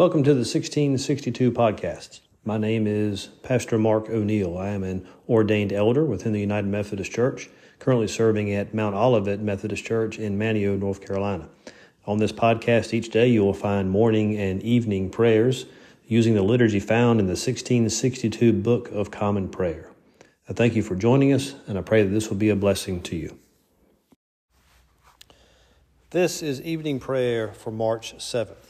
Welcome to the 1662 podcast. My name is Pastor Mark O'Neill. I am an ordained elder within the United Methodist Church, currently serving at Mount Olivet Methodist Church in Manteo, North Carolina. On this podcast, each day you will find morning and evening prayers using the liturgy found in the 1662 Book of Common Prayer. I thank you for joining us, and I pray that this will be a blessing to you. This is evening prayer for March 7th.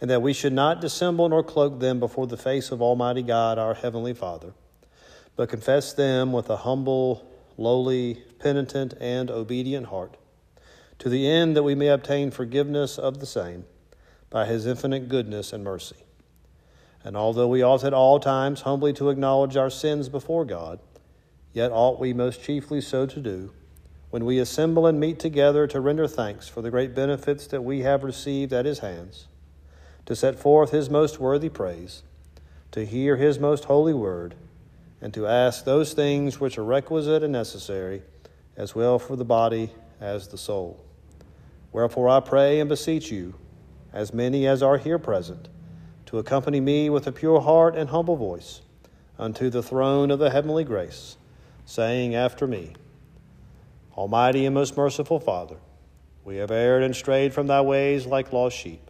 and that we should not dissemble nor cloak them before the face of Almighty God, our Heavenly Father, but confess them with a humble, lowly, penitent, and obedient heart, to the end that we may obtain forgiveness of the same by His infinite goodness and mercy. And although we ought at all times humbly to acknowledge our sins before God, yet ought we most chiefly so to do when we assemble and meet together to render thanks for the great benefits that we have received at his hands, to set forth his most worthy praise, to hear his most holy word, and to ask those things which are requisite and necessary, as well for the body as the soul. Wherefore I pray and beseech you, as many as are here present, to accompany me with a pure heart and humble voice unto the throne of the heavenly grace, saying after me, Almighty and most merciful Father, we have erred and strayed from thy ways like lost sheep.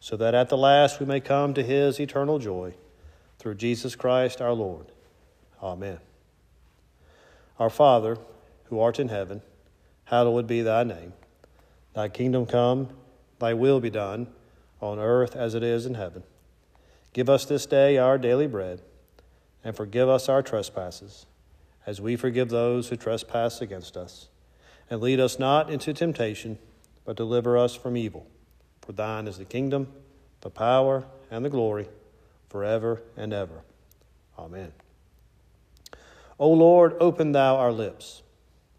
so that at the last we may come to his eternal joy through Jesus Christ our Lord. Amen. Our Father, who art in heaven, hallowed be thy name. Thy kingdom come, thy will be done, on earth as it is in heaven. Give us this day our daily bread, and forgive us our trespasses, as we forgive those who trespass against us. And lead us not into temptation, but deliver us from evil. For thine is the kingdom, the power, and the glory, forever and ever. Amen. O Lord, open thou our lips,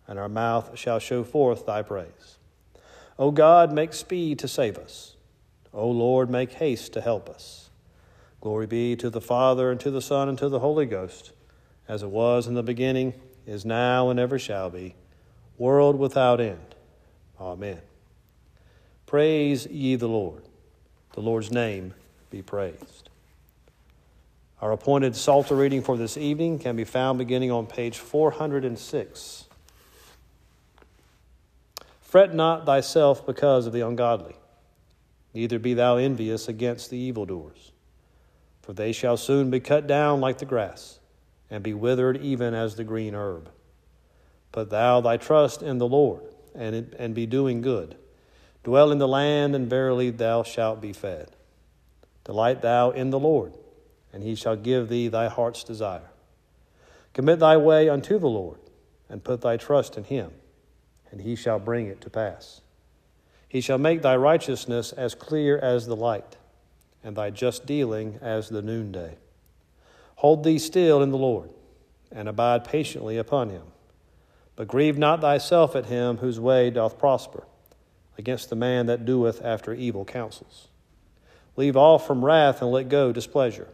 and our mouth shall show forth thy praise. O God, make speed to save us. O Lord, make haste to help us. Glory be to the Father, and to the Son, and to the Holy Ghost, as it was in the beginning, is now, and ever shall be, world without end. Amen. Praise ye the Lord. The Lord's name be praised. Our appointed Psalter reading for this evening can be found beginning on page 406. Fret not thyself because of the ungodly, neither be thou envious against the evildoers, for they shall soon be cut down like the grass, and be withered even as the green herb. Put thou thy trust in the Lord, and, and be doing good Dwell in the land, and verily thou shalt be fed. Delight thou in the Lord, and he shall give thee thy heart's desire. Commit thy way unto the Lord, and put thy trust in him, and he shall bring it to pass. He shall make thy righteousness as clear as the light, and thy just dealing as the noonday. Hold thee still in the Lord, and abide patiently upon him. But grieve not thyself at him whose way doth prosper, against the man that doeth after evil counsels. Leave off from wrath and let go displeasure.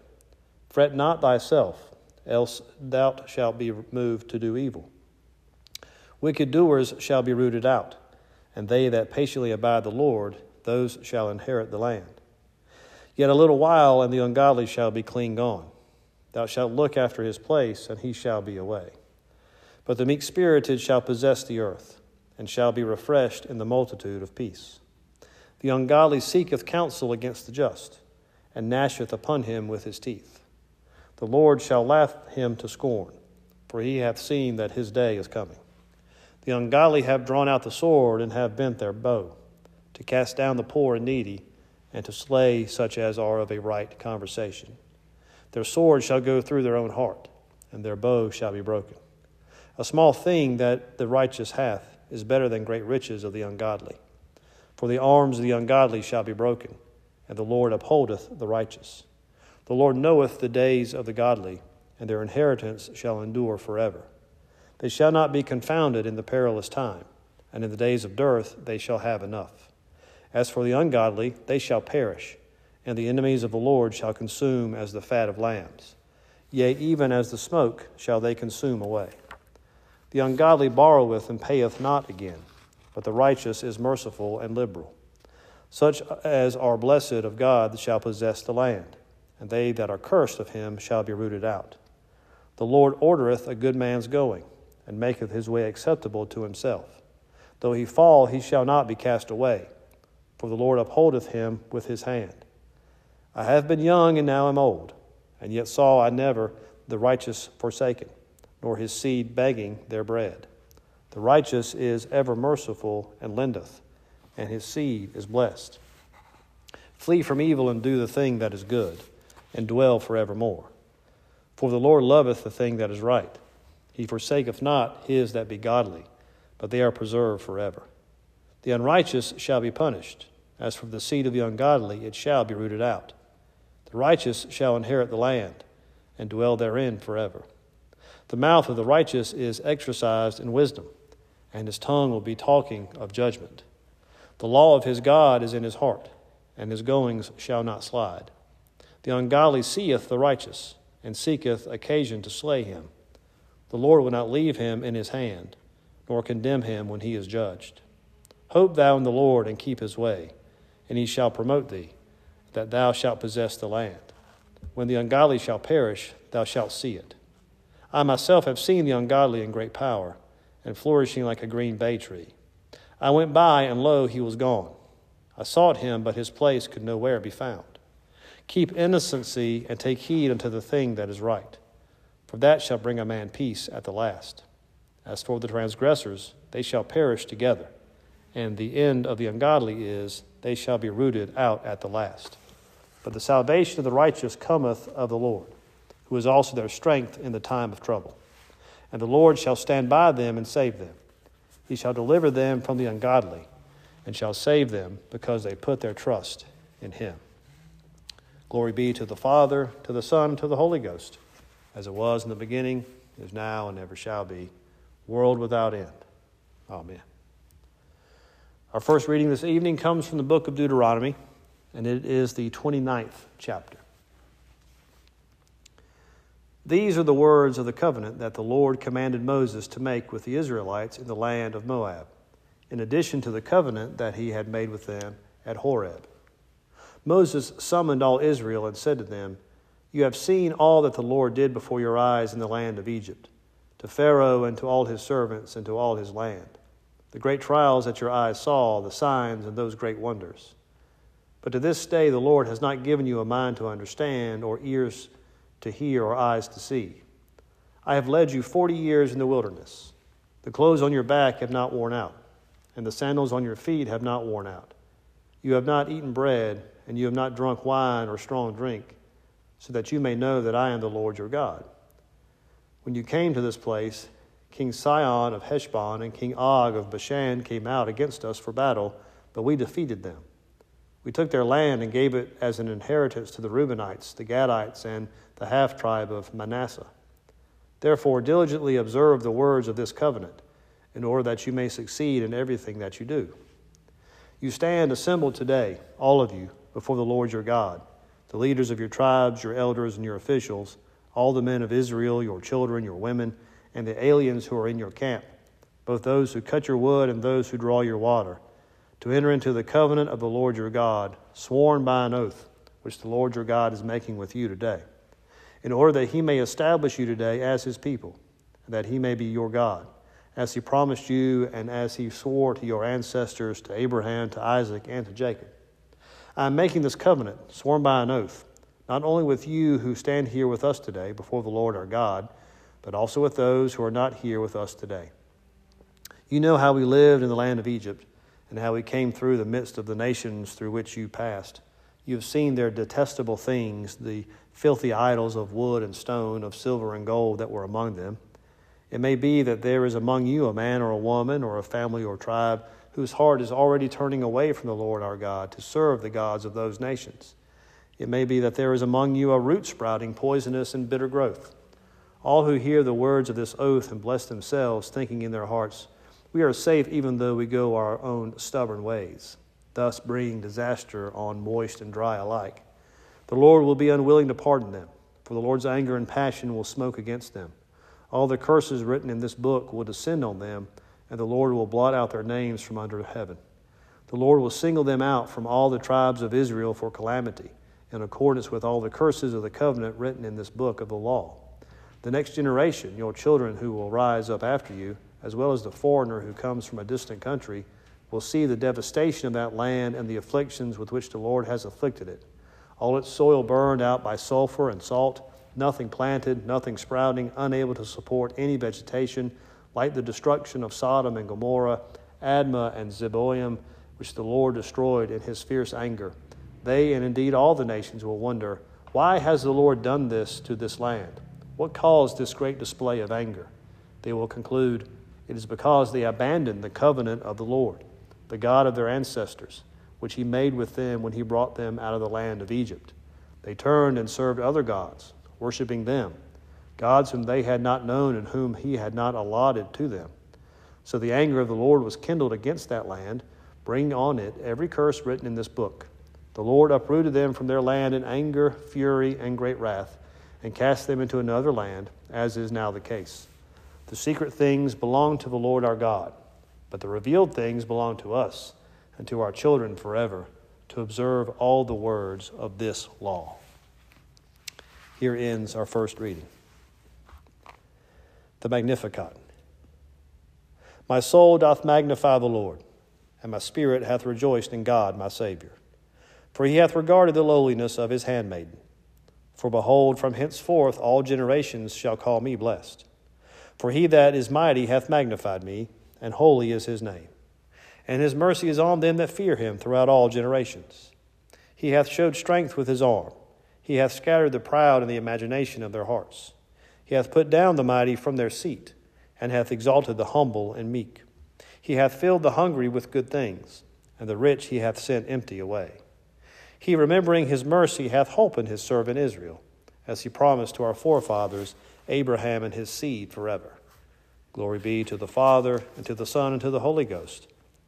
Fret not thyself, else thou shalt be moved to do evil. Wicked doers shall be rooted out, and they that patiently abide the Lord, those shall inherit the land. Yet a little while, and the ungodly shall be clean gone. Thou shalt look after his place, and he shall be away. But the meek spirited shall possess the earth, and shall be refreshed in the multitude of peace. The ungodly seeketh counsel against the just, and gnasheth upon him with his teeth. The Lord shall laugh him to scorn, for he hath seen that his day is coming. The ungodly have drawn out the sword and have bent their bow, to cast down the poor and needy, and to slay such as are of a right conversation. Their sword shall go through their own heart, and their bow shall be broken. A small thing that the righteous hath is better than great riches of the ungodly. For the arms of the ungodly shall be broken, and the Lord upholdeth the righteous. The Lord knoweth the days of the godly, and their inheritance shall endure forever. They shall not be confounded in the perilous time, and in the days of dearth they shall have enough. As for the ungodly, they shall perish, and the enemies of the Lord shall consume as the fat of lambs. Yea, even as the smoke shall they consume away. The ungodly borroweth and payeth not again, but the righteous is merciful and liberal. Such as are blessed of God shall possess the land, and they that are cursed of him shall be rooted out. The Lord ordereth a good man's going and maketh his way acceptable to himself. Though he fall, he shall not be cast away, for the Lord upholdeth him with his hand. I have been young and now am old, and yet saw I never the righteous forsaken, nor his seed begging their bread. The righteous is ever merciful and lendeth, and his seed is blessed. Flee from evil and do the thing that is good, and dwell forevermore. For the Lord loveth the thing that is right he forsaketh not his that be godly, but they are preserved forever. The unrighteous shall be punished. As for the seed of the ungodly, it shall be rooted out. The righteous shall inherit the land, and dwell therein forever. The mouth of the righteous is exercised in wisdom, and his tongue will be talking of judgment. The law of his God is in his heart, and his goings shall not slide. The ungodly seeth the righteous, and seeketh occasion to slay him. The Lord will not leave him in his hand, nor condemn him when he is judged. Hope thou in the Lord and keep his way, and he shall promote thee, that thou shalt possess the land. When the ungodly shall perish, thou shalt see it. I myself have seen the ungodly in great power, and flourishing like a green bay tree. I went by, and lo, he was gone. I sought him, but his place could nowhere be found. Keep innocency, and take heed unto the thing that is right for that shall bring a man peace at the last. As for the transgressors, they shall perish together, and the end of the ungodly is they shall be rooted out at the last. But the salvation of the righteous cometh of the Lord, who is also their strength in the time of trouble. And the Lord shall stand by them and save them. He shall deliver them from the ungodly, and shall save them because they put their trust in him. Glory be to the Father, to the Son, to the Holy Ghost as it was in the beginning, is now, and ever shall be, world without end. Amen. Our first reading this evening comes from the book of Deuteronomy, and it is the 29th chapter. These are the words of the covenant that the Lord commanded Moses to make with the Israelites in the land of Moab, in addition to the covenant that he had made with them at Horeb. Moses summoned all Israel and said to them, you have seen all that the Lord did before your eyes in the land of Egypt, to Pharaoh and to all his servants and to all his land. The great trials that your eyes saw, the signs and those great wonders. But to this day the Lord has not given you a mind to understand, or ears to hear, or eyes to see. I have led you forty years in the wilderness. The clothes on your back have not worn out, and the sandals on your feet have not worn out. You have not eaten bread, and you have not drunk wine or strong drink so that you may know that I am the Lord your God. When you came to this place, King Sihon of Heshbon and King Og of Bashan came out against us for battle, but we defeated them. We took their land and gave it as an inheritance to the Reubenites, the Gadites, and the half tribe of Manasseh. Therefore, diligently observe the words of this covenant, in order that you may succeed in everything that you do. You stand assembled today, all of you, before the Lord your God, the leaders of your tribes, your elders, and your officials, all the men of Israel, your children, your women, and the aliens who are in your camp, both those who cut your wood and those who draw your water, to enter into the covenant of the Lord your God, sworn by an oath, which the Lord your God is making with you today, in order that he may establish you today as his people, and that he may be your God as he promised you and as he swore to your ancestors, to Abraham, to Isaac, and to Jacob. I am making this covenant, sworn by an oath, not only with you who stand here with us today before the Lord our God, but also with those who are not here with us today. You know how we lived in the land of Egypt, and how he came through the midst of the nations through which you passed. You have seen their detestable things, the filthy idols of wood and stone, of silver and gold that were among them it may be that there is among you a man or a woman or a family or tribe whose heart is already turning away from the Lord our God to serve the gods of those nations. It may be that there is among you a root sprouting poisonous and bitter growth. All who hear the words of this oath and bless themselves, thinking in their hearts, We are safe even though we go our own stubborn ways, thus bringing disaster on moist and dry alike. The Lord will be unwilling to pardon them, for the Lord's anger and passion will smoke against them. All the curses written in this book will descend on them, and the Lord will blot out their names from under heaven. The Lord will single them out from all the tribes of Israel for calamity, in accordance with all the curses of the covenant written in this book of the law. The next generation, your children who will rise up after you, as well as the foreigner who comes from a distant country, will see the devastation of that land and the afflictions with which the Lord has afflicted it. All its soil burned out by sulfur and salt nothing planted, nothing sprouting, unable to support any vegetation, like the destruction of Sodom and Gomorrah, Admah and Zeboim, which the Lord destroyed in his fierce anger. They and indeed all the nations will wonder, why has the Lord done this to this land? What caused this great display of anger? They will conclude, it is because they abandoned the covenant of the Lord, the God of their ancestors, which he made with them when he brought them out of the land of Egypt. They turned and served other gods worshiping them, gods whom they had not known and whom he had not allotted to them. So the anger of the Lord was kindled against that land, bringing on it every curse written in this book. The Lord uprooted them from their land in anger, fury, and great wrath, and cast them into another land, as is now the case. The secret things belong to the Lord our God, but the revealed things belong to us and to our children forever, to observe all the words of this law. Here ends our first reading. The Magnificat. My soul doth magnify the Lord, and my spirit hath rejoiced in God my Saviour. For he hath regarded the lowliness of his handmaiden. For behold, from henceforth all generations shall call me blessed. For he that is mighty hath magnified me, and holy is his name. And his mercy is on them that fear him throughout all generations. He hath showed strength with his arm. He hath scattered the proud in the imagination of their hearts. He hath put down the mighty from their seat, and hath exalted the humble and meek. He hath filled the hungry with good things, and the rich he hath sent empty away. He, remembering his mercy, hath holpen his servant Israel, as he promised to our forefathers, Abraham and his seed forever. Glory be to the Father, and to the Son, and to the Holy Ghost,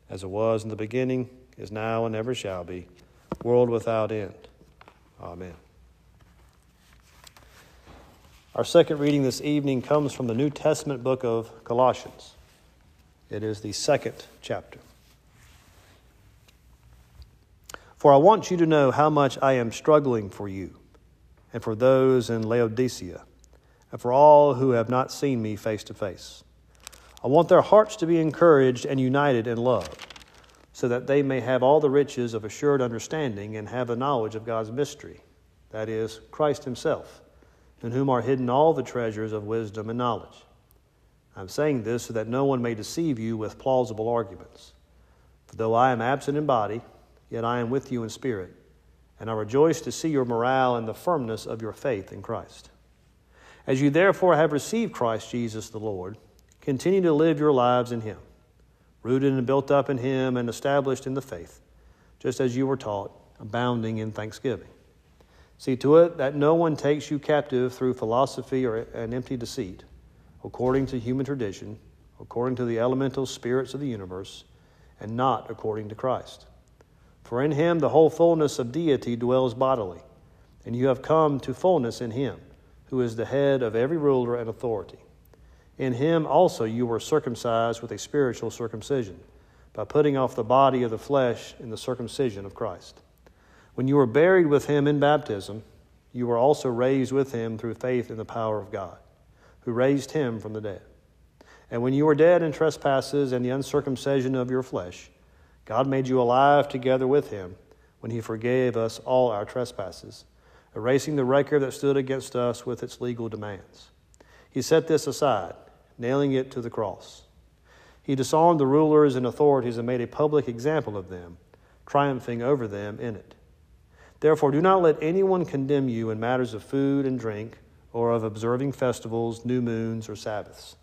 as it was in the beginning, is now, and ever shall be, world without end. Amen. Our second reading this evening comes from the New Testament book of Colossians. It is the second chapter. For I want you to know how much I am struggling for you, and for those in Laodicea, and for all who have not seen me face to face. I want their hearts to be encouraged and united in love, so that they may have all the riches of assured understanding and have a knowledge of God's mystery, that is, Christ Himself in whom are hidden all the treasures of wisdom and knowledge. I'm saying this so that no one may deceive you with plausible arguments. For though I am absent in body, yet I am with you in spirit, and I rejoice to see your morale and the firmness of your faith in Christ. As you therefore have received Christ Jesus the Lord, continue to live your lives in Him, rooted and built up in Him and established in the faith, just as you were taught, abounding in thanksgiving. See to it that no one takes you captive through philosophy or an empty deceit, according to human tradition, according to the elemental spirits of the universe, and not according to Christ. For in him the whole fullness of deity dwells bodily, and you have come to fullness in him, who is the head of every ruler and authority. In him also you were circumcised with a spiritual circumcision, by putting off the body of the flesh in the circumcision of Christ when you were buried with him in baptism, you were also raised with him through faith in the power of God, who raised him from the dead. And when you were dead in trespasses and the uncircumcision of your flesh, God made you alive together with him when he forgave us all our trespasses, erasing the record that stood against us with its legal demands. He set this aside, nailing it to the cross. He disarmed the rulers and authorities and made a public example of them, triumphing over them in it. Therefore, do not let anyone condemn you in matters of food and drink, or of observing festivals, new moons, or Sabbaths.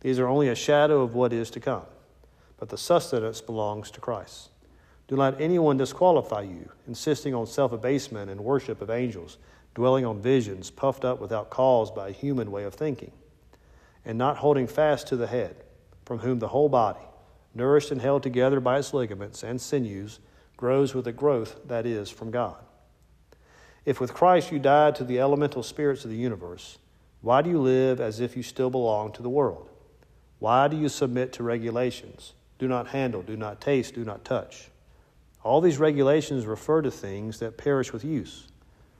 These are only a shadow of what is to come, but the sustenance belongs to Christ. Do not anyone disqualify you, insisting on self abasement and worship of angels, dwelling on visions, puffed up without cause by a human way of thinking, and not holding fast to the head, from whom the whole body, nourished and held together by its ligaments and sinews, grows with a growth that is from God. If with Christ you died to the elemental spirits of the universe, why do you live as if you still belong to the world? Why do you submit to regulations? Do not handle, do not taste, do not touch. All these regulations refer to things that perish with use.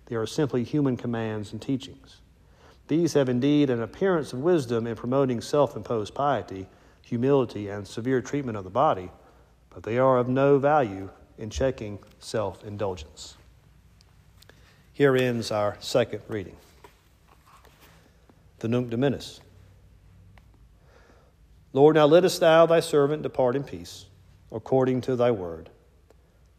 They are simply human commands and teachings. These have indeed an appearance of wisdom in promoting self imposed piety, humility, and severe treatment of the body, but they are of no value in checking self indulgence. Here ends our second reading. The Nunc Dimittis. Lord, now lettest thou thy servant depart in peace, according to thy word.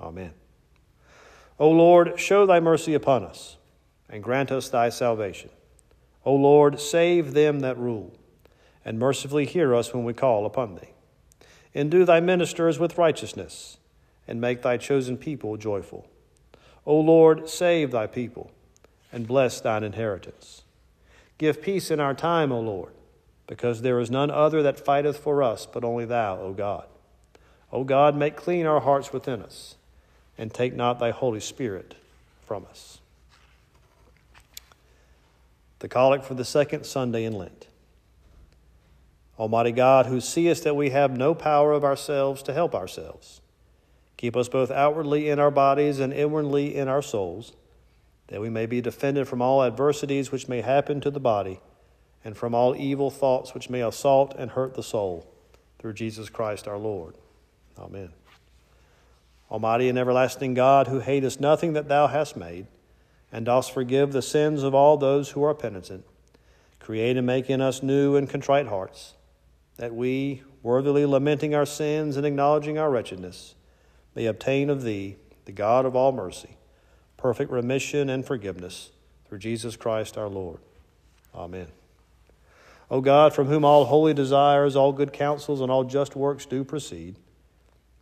Amen. O Lord, show thy mercy upon us, and grant us thy salvation. O Lord, save them that rule, and mercifully hear us when we call upon thee. Endue thy ministers with righteousness, and make thy chosen people joyful. O Lord, save thy people and bless thine inheritance. Give peace in our time, O Lord, because there is none other that fighteth for us but only thou, O God. O God, make clean our hearts within us, and take not thy Holy Spirit from us. The collect for the second Sunday in Lent. Almighty God, who seest that we have no power of ourselves to help ourselves, Keep us both outwardly in our bodies and inwardly in our souls, that we may be defended from all adversities which may happen to the body, and from all evil thoughts which may assault and hurt the soul, through Jesus Christ our Lord. Amen. Almighty and everlasting God, who hatest nothing that thou hast made, and dost forgive the sins of all those who are penitent, Create and make in us new and contrite hearts, that we, worthily lamenting our sins and acknowledging our wretchedness, may obtain of Thee, the God of all mercy, perfect remission and forgiveness through Jesus Christ our Lord. Amen. O God, from whom all holy desires, all good counsels, and all just works do proceed,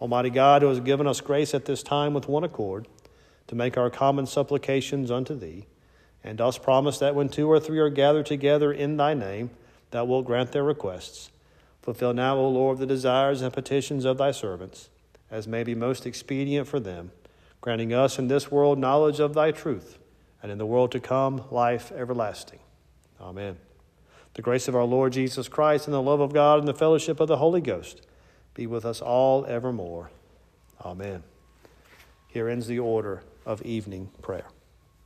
Almighty God, who has given us grace at this time with one accord to make our common supplications unto thee, and dost promise that when two or three are gathered together in thy name, thou wilt grant their requests. Fulfill now, O Lord, the desires and petitions of thy servants, as may be most expedient for them, granting us in this world knowledge of thy truth, and in the world to come life everlasting. Amen. The grace of our Lord Jesus Christ, and the love of God, and the fellowship of the Holy Ghost be with us all evermore. Amen. Here ends the order of evening prayer.